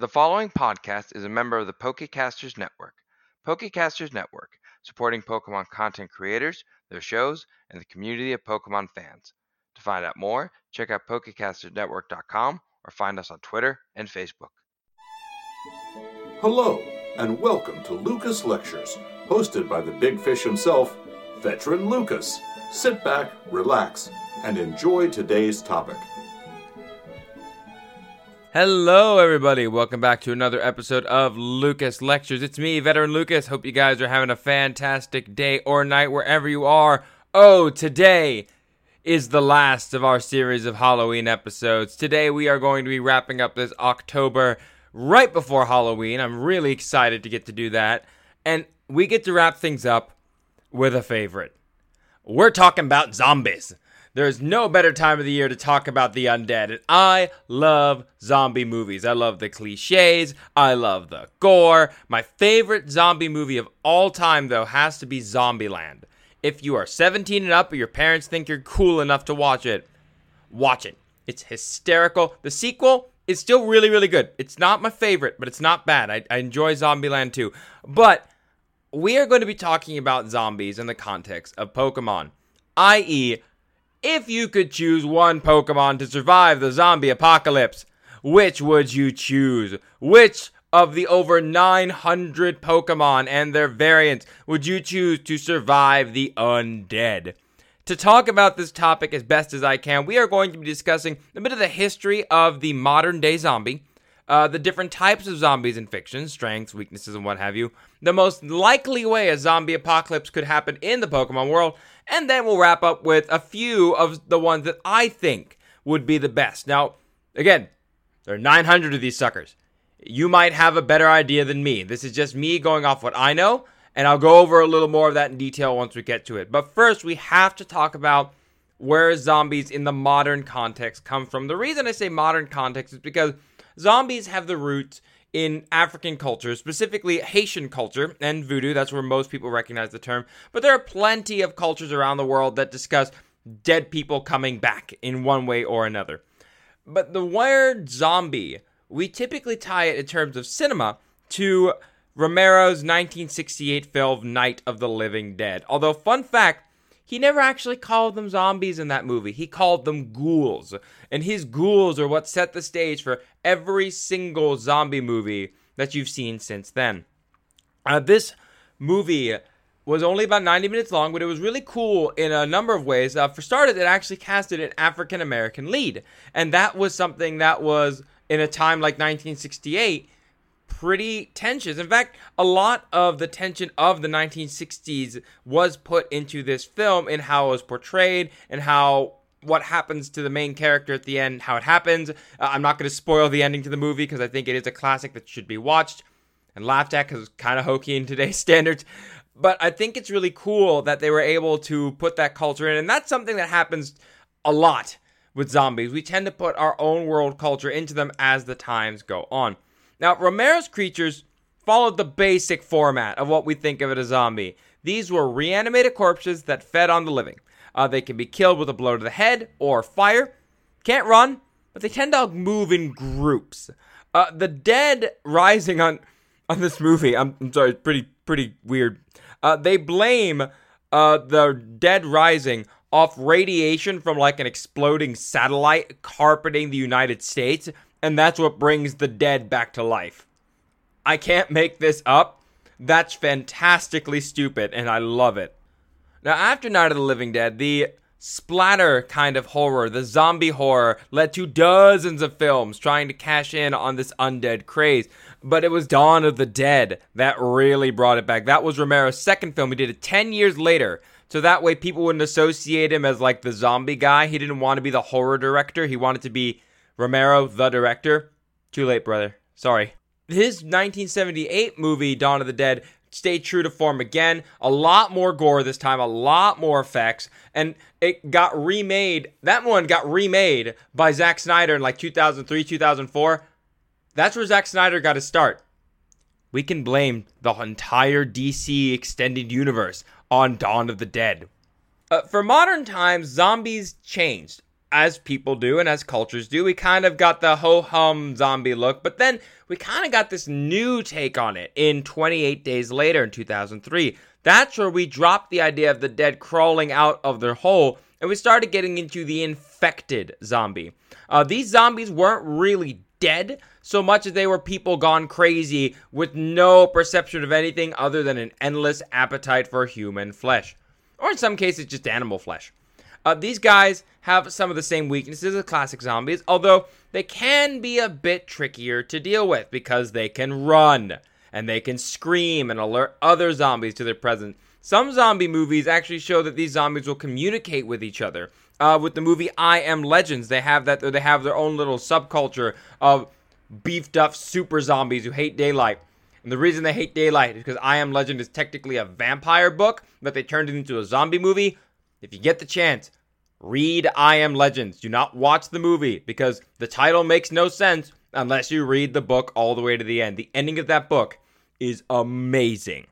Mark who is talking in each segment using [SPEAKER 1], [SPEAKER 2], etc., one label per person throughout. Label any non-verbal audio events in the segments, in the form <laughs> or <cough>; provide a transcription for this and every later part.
[SPEAKER 1] The following podcast is a member of the Pokecasters Network. Pokecasters Network, supporting Pokemon content creators, their shows, and the community of Pokemon fans. To find out more, check out PokecastersNetwork.com or find us on Twitter and Facebook.
[SPEAKER 2] Hello, and welcome to Lucas Lectures, hosted by the big fish himself, Veteran Lucas. Sit back, relax, and enjoy today's topic.
[SPEAKER 1] Hello, everybody. Welcome back to another episode of Lucas Lectures. It's me, Veteran Lucas. Hope you guys are having a fantastic day or night wherever you are. Oh, today is the last of our series of Halloween episodes. Today we are going to be wrapping up this October right before Halloween. I'm really excited to get to do that. And we get to wrap things up with a favorite. We're talking about zombies. There's no better time of the year to talk about the undead. And I love zombie movies. I love the cliches. I love the gore. My favorite zombie movie of all time, though, has to be Zombieland. If you are 17 and up or your parents think you're cool enough to watch it, watch it. It's hysterical. The sequel is still really, really good. It's not my favorite, but it's not bad. I, I enjoy Zombieland too. But we are going to be talking about zombies in the context of Pokemon, i.e., if you could choose one Pokemon to survive the zombie apocalypse, which would you choose? Which of the over 900 Pokemon and their variants would you choose to survive the undead? To talk about this topic as best as I can, we are going to be discussing a bit of the history of the modern day zombie, uh, the different types of zombies in fiction, strengths, weaknesses, and what have you, the most likely way a zombie apocalypse could happen in the Pokemon world, and then we'll wrap up with a few of the ones that I think would be the best. Now, again, there are 900 of these suckers. You might have a better idea than me. This is just me going off what I know, and I'll go over a little more of that in detail once we get to it. But first, we have to talk about where zombies in the modern context come from. The reason I say modern context is because zombies have the roots in African culture, specifically Haitian culture and voodoo. That's where most people recognize the term. But there are plenty of cultures around the world that discuss dead people coming back in one way or another. But the word zombie, we typically tie it in terms of cinema to Romero's 1968 film Night of the Living Dead. Although, fun fact, he never actually called them zombies in that movie. He called them ghouls. And his ghouls are what set the stage for every single zombie movie that you've seen since then. Uh, this movie was only about 90 minutes long, but it was really cool in a number of ways. Uh, for starters, it actually casted an African American lead. And that was something that was, in a time like 1968, pretty tensions. In fact, a lot of the tension of the 1960s was put into this film in how it was portrayed and how what happens to the main character at the end, how it happens. Uh, I'm not going to spoil the ending to the movie because I think it is a classic that should be watched and laughed at because it's kind of hokey in today's <laughs> standards. But I think it's really cool that they were able to put that culture in, and that's something that happens a lot with zombies. We tend to put our own world culture into them as the times go on. Now, Romero's creatures followed the basic format of what we think of as a zombie. These were reanimated corpses that fed on the living. Uh, they can be killed with a blow to the head or fire. Can't run, but they tend to move in groups. Uh, the dead rising on on this movie, I'm, I'm sorry, pretty pretty weird. Uh, they blame uh, the dead rising off radiation from like an exploding satellite carpeting the United States and that's what brings the dead back to life. I can't make this up. That's fantastically stupid, and I love it. Now, after Night of the Living Dead, the splatter kind of horror, the zombie horror, led to dozens of films trying to cash in on this undead craze. But it was Dawn of the Dead that really brought it back. That was Romero's second film. He did it 10 years later. So that way people wouldn't associate him as like the zombie guy. He didn't want to be the horror director. He wanted to be Romero, the director. Too late, brother. Sorry. His 1978 movie, Dawn of the Dead, stayed true to form again. A lot more gore this time, a lot more effects, and it got remade. That one got remade by Zack Snyder in like 2003, 2004. That's where Zack Snyder got his start. We can blame the entire DC extended universe on Dawn of the Dead. Uh, for modern times, zombies changed. As people do and as cultures do, we kind of got the ho hum zombie look, but then we kind of got this new take on it in 28 Days Later in 2003. That's where we dropped the idea of the dead crawling out of their hole and we started getting into the infected zombie. Uh, these zombies weren't really dead so much as they were people gone crazy with no perception of anything other than an endless appetite for human flesh, or in some cases, just animal flesh. Uh, these guys have some of the same weaknesses as classic zombies, although they can be a bit trickier to deal with because they can run and they can scream and alert other zombies to their presence. Some zombie movies actually show that these zombies will communicate with each other. Uh, with the movie I Am Legends, they have that. They have their own little subculture of beefed up super zombies who hate daylight. And the reason they hate daylight is because I Am Legend is technically a vampire book, but they turned it into a zombie movie. If you get the chance, read I Am Legends. Do not watch the movie because the title makes no sense unless you read the book all the way to the end. The ending of that book is amazing.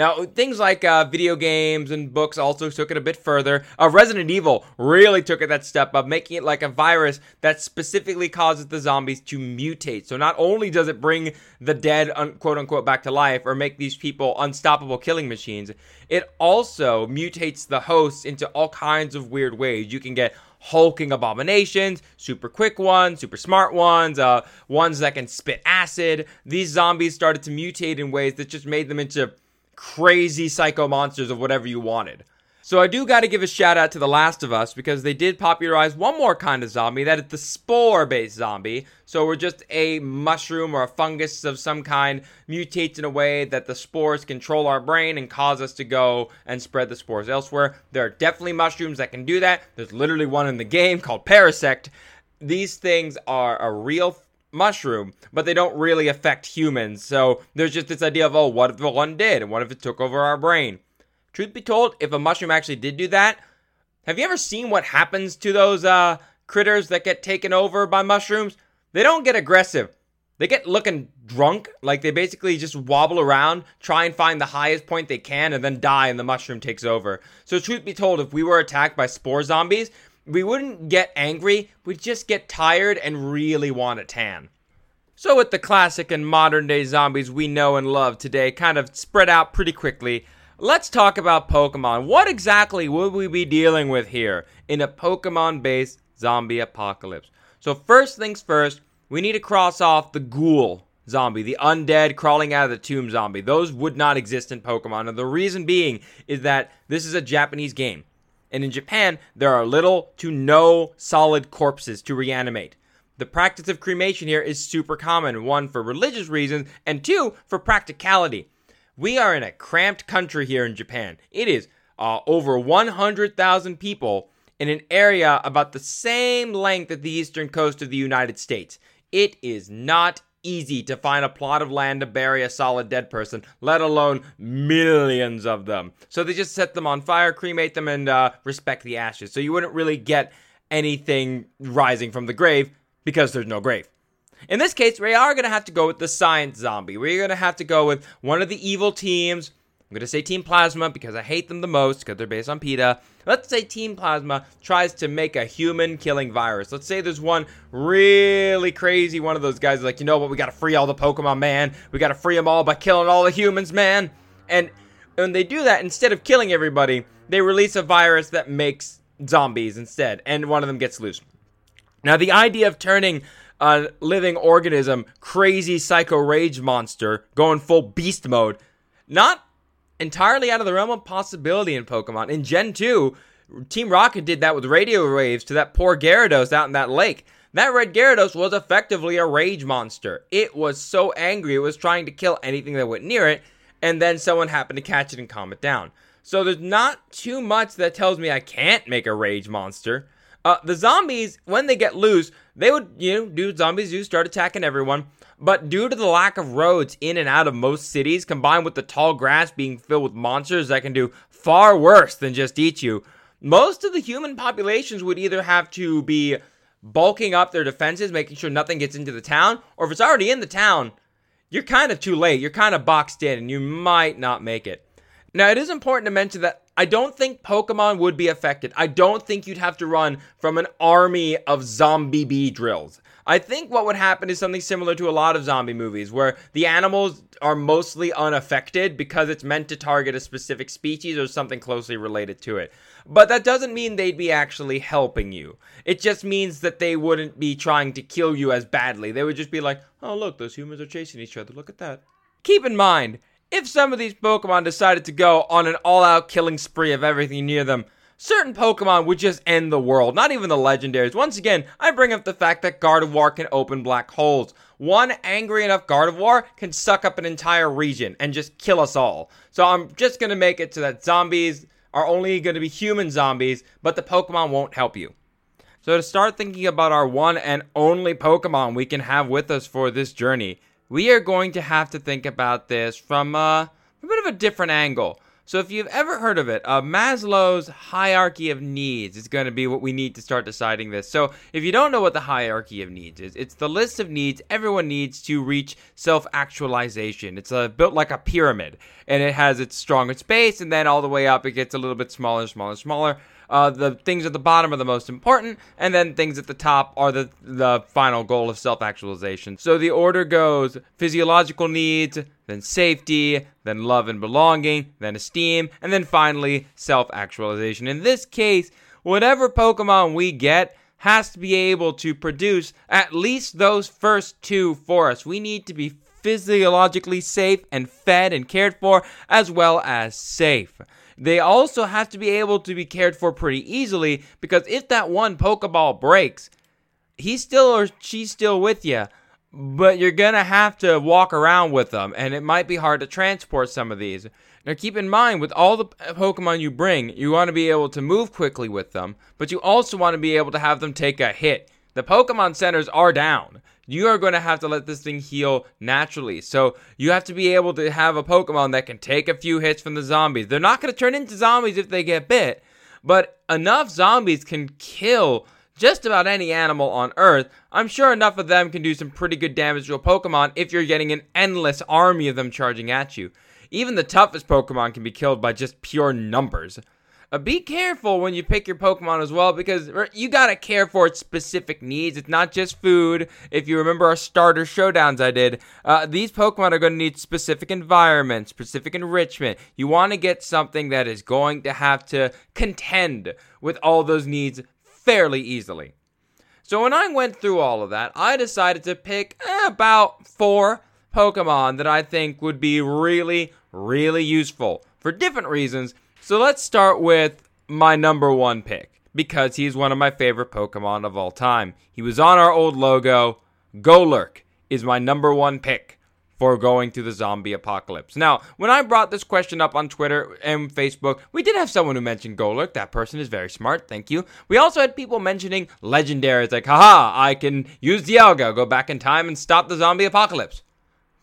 [SPEAKER 1] Now, things like uh, video games and books also took it a bit further. Uh, Resident Evil really took it that step up, making it like a virus that specifically causes the zombies to mutate. So not only does it bring the dead, quote unquote, back to life or make these people unstoppable killing machines, it also mutates the hosts into all kinds of weird ways. You can get hulking abominations, super quick ones, super smart ones, uh, ones that can spit acid. These zombies started to mutate in ways that just made them into crazy psycho monsters of whatever you wanted. So I do got to give a shout out to The Last of Us because they did popularize one more kind of zombie that is the spore-based zombie. So we're just a mushroom or a fungus of some kind mutates in a way that the spores control our brain and cause us to go and spread the spores elsewhere. There are definitely mushrooms that can do that. There's literally one in the game called Parasect. These things are a real mushroom, but they don't really affect humans. So there's just this idea of, oh, what if the one did? And what if it took over our brain? Truth be told, if a mushroom actually did do that, have you ever seen what happens to those uh, critters that get taken over by mushrooms? They don't get aggressive. They get looking drunk, like they basically just wobble around, try and find the highest point they can, and then die, and the mushroom takes over. So, truth be told, if we were attacked by spore zombies, we wouldn't get angry, we'd just get tired and really want a tan. So, with the classic and modern day zombies we know and love today kind of spread out pretty quickly, let's talk about Pokemon. What exactly would we be dealing with here in a Pokemon based zombie apocalypse? So, first things first, we need to cross off the ghoul zombie, the undead crawling out of the tomb zombie. Those would not exist in Pokemon. And the reason being is that this is a Japanese game. And in Japan, there are little to no solid corpses to reanimate. The practice of cremation here is super common, one for religious reasons, and two for practicality. We are in a cramped country here in Japan. It is uh, over 100,000 people in an area about the same length as the eastern coast of the United States. It is not easy to find a plot of land to bury a solid dead person, let alone millions of them. So they just set them on fire, cremate them, and uh, respect the ashes. So you wouldn't really get anything rising from the grave because there's no grave. In this case, we are going to have to go with the science zombie. We're going to have to go with one of the evil teams I'm going to say Team Plasma because I hate them the most because they're based on PETA. Let's say Team Plasma tries to make a human killing virus. Let's say there's one really crazy one of those guys like, you know what, we got to free all the Pokemon, man. We got to free them all by killing all the humans, man. And when they do that, instead of killing everybody, they release a virus that makes zombies instead, and one of them gets loose. Now, the idea of turning a living organism, crazy psycho rage monster, going full beast mode, not entirely out of the realm of possibility in Pokemon. In Gen 2, Team Rocket did that with radio waves to that poor Gyarados out in that lake. That red Gyarados was effectively a rage monster. It was so angry, it was trying to kill anything that went near it, and then someone happened to catch it and calm it down. So there's not too much that tells me I can't make a rage monster. Uh, the zombies, when they get loose, they would, you know, do zombies do start attacking everyone. But due to the lack of roads in and out of most cities, combined with the tall grass being filled with monsters that can do far worse than just eat you, most of the human populations would either have to be bulking up their defenses, making sure nothing gets into the town, or if it's already in the town, you're kind of too late. You're kind of boxed in and you might not make it. Now, it is important to mention that I don't think Pokemon would be affected. I don't think you'd have to run from an army of zombie Beedrills. I think what would happen is something similar to a lot of zombie movies where the animals are mostly unaffected because it's meant to target a specific species or something closely related to it. But that doesn't mean they'd be actually helping you. It just means that they wouldn't be trying to kill you as badly. They would just be like, oh, look, those humans are chasing each other. Look at that. Keep in mind, if some of these Pokemon decided to go on an all out killing spree of everything near them, certain Pokemon would just end the world, not even the legendaries. Once again, I bring up the fact that Gardevoir can open black holes. One angry enough Gardevoir can suck up an entire region and just kill us all. So I'm just gonna make it so that zombies are only gonna be human zombies, but the Pokemon won't help you. So to start thinking about our one and only Pokemon we can have with us for this journey, we are going to have to think about this from uh, a bit of a different angle. So, if you've ever heard of it, uh, Maslow's hierarchy of needs is going to be what we need to start deciding this. So, if you don't know what the hierarchy of needs is, it's the list of needs everyone needs to reach self actualization. It's uh, built like a pyramid, and it has its strongest base, and then all the way up, it gets a little bit smaller, smaller, smaller uh, the things at the bottom are the most important, and then things at the top are the the final goal of self-actualization. So the order goes: physiological needs, then safety, then love and belonging, then esteem, and then finally self-actualization. In this case, whatever Pokemon we get has to be able to produce at least those first two for us. We need to be physiologically safe and fed and cared for, as well as safe. They also have to be able to be cared for pretty easily because if that one Pokeball breaks, he's still or she's still with you, but you're gonna have to walk around with them, and it might be hard to transport some of these. Now, keep in mind, with all the Pokemon you bring, you want to be able to move quickly with them, but you also want to be able to have them take a hit. The Pokemon centers are down you are going to have to let this thing heal naturally. So you have to be able to have a Pokemon that can take a few hits from the zombies. They're not going to turn into zombies if they get bit, but enough zombies can kill just about any animal on Earth. I'm sure enough of them can do some pretty good damage to a Pokemon if you're getting an endless army of them charging at you. Even the toughest Pokemon can be killed by just pure numbers. Uh, be careful when you pick your Pokemon as well because you gotta care for its specific needs. It's not just food. If you remember our starter showdowns I did, uh, these Pokemon are gonna need specific environment, specific enrichment. You wanna get something that is going to have to contend with all those needs fairly easily. So when I went through all of that, I decided to pick eh, about four Pokemon that I think would be really, really useful for different reasons so let's start with my number one pick because he's one of my favorite Pokemon of all time. He was on our old logo. Golurk is my number one pick for going through the zombie apocalypse. Now, when I brought this question up on Twitter and Facebook, we did have someone who mentioned Golurk. That person is very smart, thank you. We also had people mentioning legendaries like, haha, I can use Dialga, go back in time and stop the zombie apocalypse.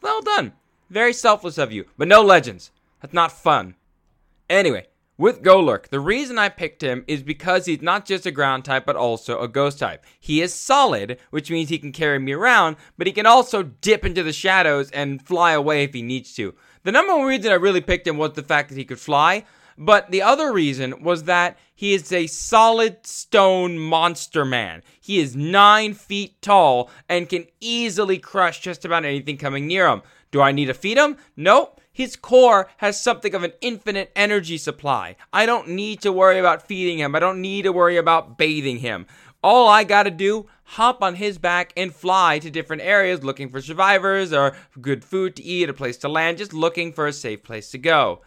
[SPEAKER 1] Well done. Very selfless of you, but no legends. That's not fun. Anyway, with Golurk, the reason I picked him is because he's not just a ground type, but also a ghost type. He is solid, which means he can carry me around, but he can also dip into the shadows and fly away if he needs to. The number one reason I really picked him was the fact that he could fly, but the other reason was that he is a solid stone monster man. He is nine feet tall and can easily crush just about anything coming near him. Do I need to feed him? Nope. His core has something of an infinite energy supply. I don't need to worry about feeding him. I don't need to worry about bathing him. All I gotta do, hop on his back and fly to different areas looking for survivors or good food to eat, a place to land, just looking for a safe place to go.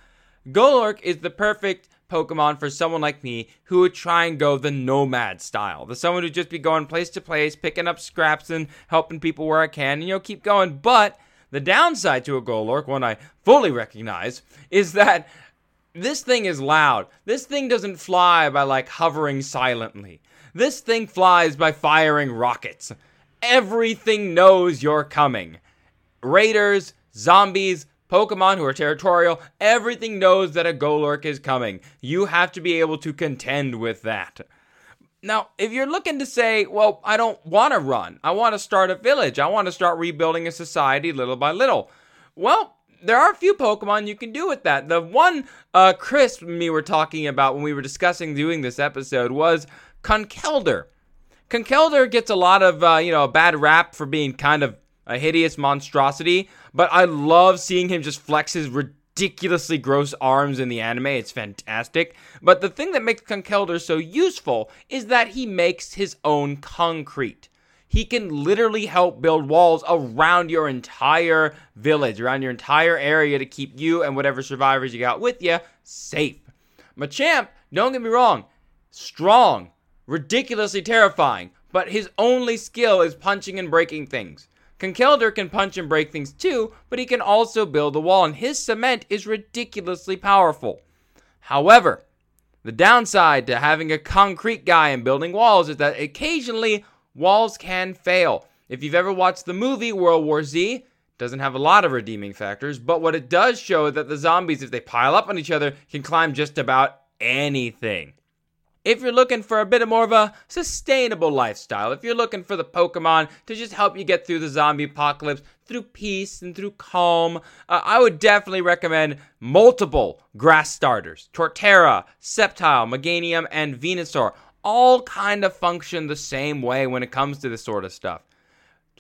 [SPEAKER 1] Golurk is the perfect Pokemon for someone like me who would try and go the nomad style. The someone who'd just be going place to place, picking up scraps and helping people where I can, and you know, keep going. But the downside to a Golurk, one I fully recognize, is that this thing is loud. This thing doesn't fly by like hovering silently. This thing flies by firing rockets. Everything knows you're coming. Raiders, zombies, Pokemon who are territorial, everything knows that a Golurk is coming. You have to be able to contend with that. Now, if you're looking to say, well, I don't want to run, I want to start a village, I want to start rebuilding a society little by little, well, there are a few Pokemon you can do with that. The one uh, Chris and me were talking about when we were discussing doing this episode was Conkeldurr. Conkeldurr gets a lot of uh, you know a bad rap for being kind of a hideous monstrosity, but I love seeing him just flex his ridiculously gross arms in the anime. It's fantastic. But the thing that makes Conkeldurr so useful is that he makes his own concrete. He can literally help build walls around your entire village, around your entire area to keep you and whatever survivors you got with you safe. Machamp, don't get me wrong, strong, ridiculously terrifying, but his only skill is punching and breaking things. Conkeldurr can punch and break things too, but he can also build a wall, and his cement is ridiculously powerful. However, the downside to having a concrete guy and building walls is that occasionally walls can fail. If you've ever watched the movie World War Z, doesn't have a lot of redeeming factors, but what it does show is that the zombies, if they pile up on each other, can climb just about anything. If you're looking for a bit of more of a sustainable lifestyle, if you're looking for the Pokemon to just help you get through the zombie apocalypse through peace and through calm, uh, I would definitely recommend multiple grass starters. Torterra, Sceptile, Meganium, and Venusaur all kind of function the same way when it comes to this sort of stuff.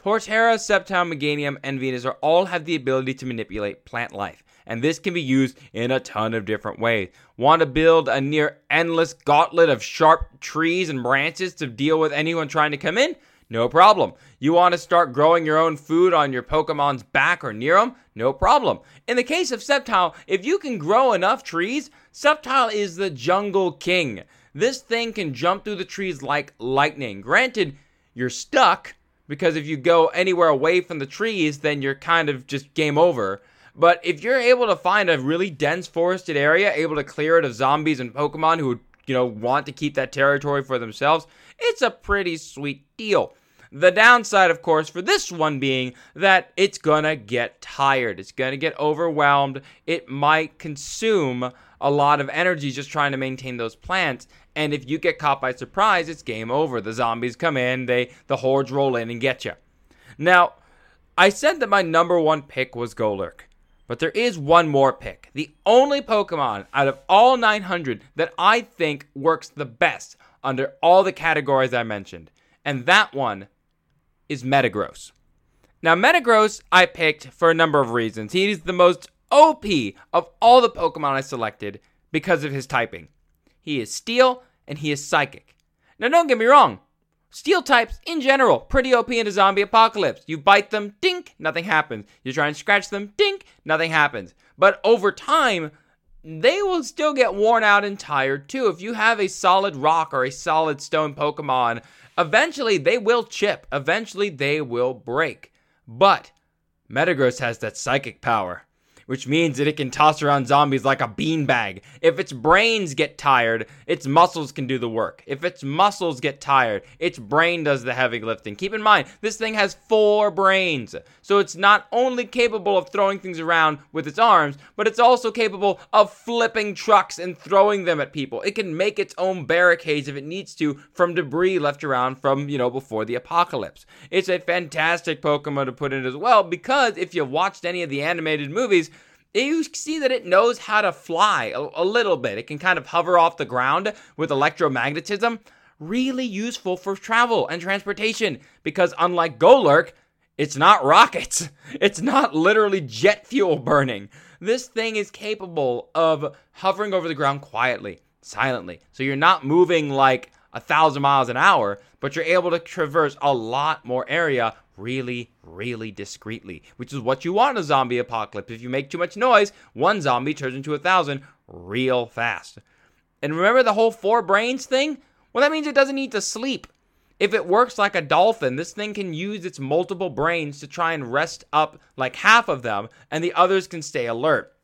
[SPEAKER 1] Torterra, Sceptile, Meganium, and Venusaur all have the ability to manipulate plant life and this can be used in a ton of different ways. Want to build a near endless gauntlet of sharp trees and branches to deal with anyone trying to come in? No problem. You want to start growing your own food on your Pokemon's back or near them? No problem. In the case of Sceptile, if you can grow enough trees, Sceptile is the jungle king. This thing can jump through the trees like lightning. Granted, you're stuck because if you go anywhere away from the trees, then you're kind of just game over. But if you're able to find a really dense forested area, able to clear it of zombies and Pokemon who, you know, want to keep that territory for themselves, it's a pretty sweet deal. The downside, of course, for this one being that it's gonna get tired. It's gonna get overwhelmed. It might consume a lot of energy just trying to maintain those plants. And if you get caught by surprise, it's game over. The zombies come in, they the hordes roll in and get you. Now, I said that my number one pick was Golurk. But there is one more pick. The only Pokemon out of all 900 that I think works the best under all the categories I mentioned. And that one is Metagross. Now, Metagross I picked for a number of reasons. He is the most OP of all the Pokemon I selected because of his typing. He is Steel and he is Psychic. Now, don't get me wrong, Steel types, in general, pretty OP in a zombie apocalypse. You bite them, dink, nothing happens. You try and scratch them, dink, nothing happens. But over time, they will still get worn out and tired too. If you have a solid rock or a solid stone Pokemon, eventually they will chip. Eventually they will break. But Metagross has that psychic power which means that it can toss around zombies like a beanbag. If its brains get tired, its muscles can do the work. If its muscles get tired, its brain does the heavy lifting. Keep in mind, this thing has four brains. So it's not only capable of throwing things around with its arms, but it's also capable of flipping trucks and throwing them at people. It can make its own barricades if it needs to from debris left around from, you know, before the apocalypse. It's a fantastic Pokemon to put in as well because if you've watched any of the animated movies, you see that it knows how to fly a, a, little bit. It can kind of hover off the ground with electromagnetism. Really useful for travel and transportation because, unlike Golurk, it's not rockets. <laughs> It's not literally jet fuel burning. This thing is capable of hovering over the ground quietly, silently. So you're not moving like a thousand miles an hour, but you're able to traverse a lot more area really, really discreetly, which is what you want in a zombie apocalypse. If you make too much noise, one zombie turns into a thousand real fast. And remember the whole four brains thing? Well, that means it doesn't need to sleep. If it works like a dolphin, this thing can use its multiple brains to try and rest up like half of them, and the others can stay alert.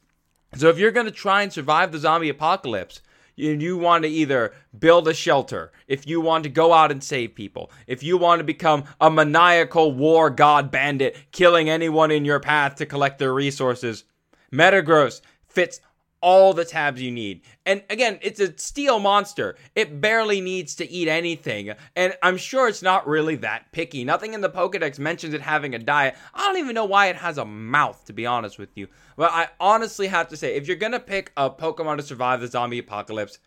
[SPEAKER 1] So if you're going to try and survive the zombie apocalypse, and you want to either build a shelter, if you want to go out and save people, if you want to become a maniacal war god bandit, killing anyone in your path to collect their resources, Metagross fits all the tabs you need. And again, it's a steel monster. It barely needs to eat anything. And I'm sure it's not really that picky. Nothing in the Pokedex mentions it having a diet. I don't even know why it has a mouth, to be honest with you. But I honestly have to say, if you're to pick a Pokemon to survive the zombie apocalypse,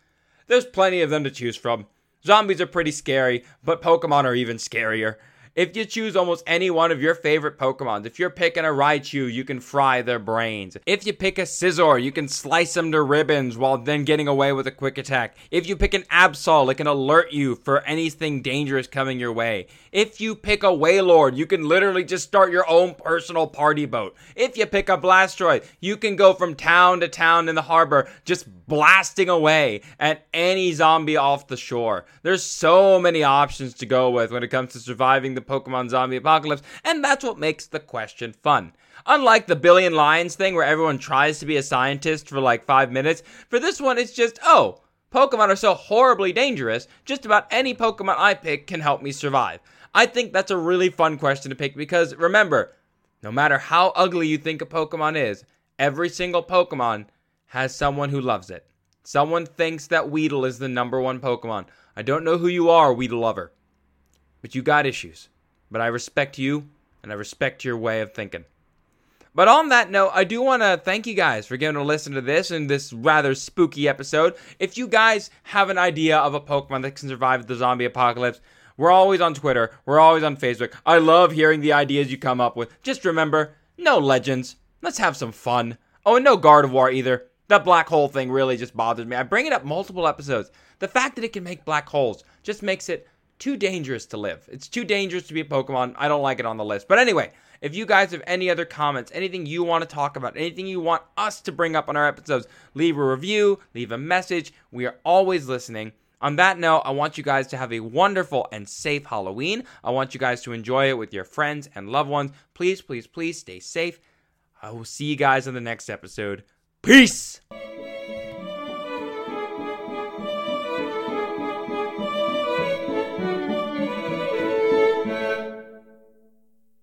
[SPEAKER 1] there's plenty of them to choose from. Zombies are pretty scary, but Pokemon are even scarier. If you choose almost any one of your favorite Pokemons, if you're picking a Raichu, you can fry their brains. If you pick a Scizor, you can slice them to ribbons while then getting away with a quick attack. If you pick an Absol, it can alert you for anything dangerous coming your way. If you pick a Wailord, you can literally just start your own personal party boat. If you pick a Blastoise, you can go from town to town in the harbor just blasting away at any zombie off the shore. There's so many options to go with when it comes to surviving the Pokemon zombie apocalypse, and that's what makes the question fun. Unlike the Billion Lions thing where everyone tries to be a scientist for like five minutes, for this one it's just, oh, Pokemon are so horribly dangerous, just about any Pokemon I pick can help me survive. I think that's a really fun question to pick because remember, no matter how ugly you think a Pokemon is, every single Pokemon has someone who loves it. Someone thinks that Weedle is the number one Pokemon. I don't know who you are, Weedle lover, but you got issues. But I respect you and I respect your way of thinking. But on that note, I do want to thank you guys for getting to listen to this in this rather spooky episode. If you guys have an idea of a Pokemon that can survive the zombie apocalypse, we're always on Twitter. We're always on Facebook. I love hearing the ideas you come up with. Just remember, no legends. Let's have some fun. Oh, and no Gardevoir either. That black hole thing really just bothers me. I bring it up multiple episodes. The fact that it can make black holes just makes it too dangerous to live. It's too dangerous to be a Pokemon. I don't like it on the list. But anyway, if you guys have any other comments, anything you want to talk about, anything you want us to bring up on our episodes, leave a review, leave a message. We are always listening. On that note, I want you guys to have a wonderful and safe Halloween. I want you guys to enjoy it with your friends and loved ones. Please, please, please stay safe. I will see you guys in the next episode. Peace!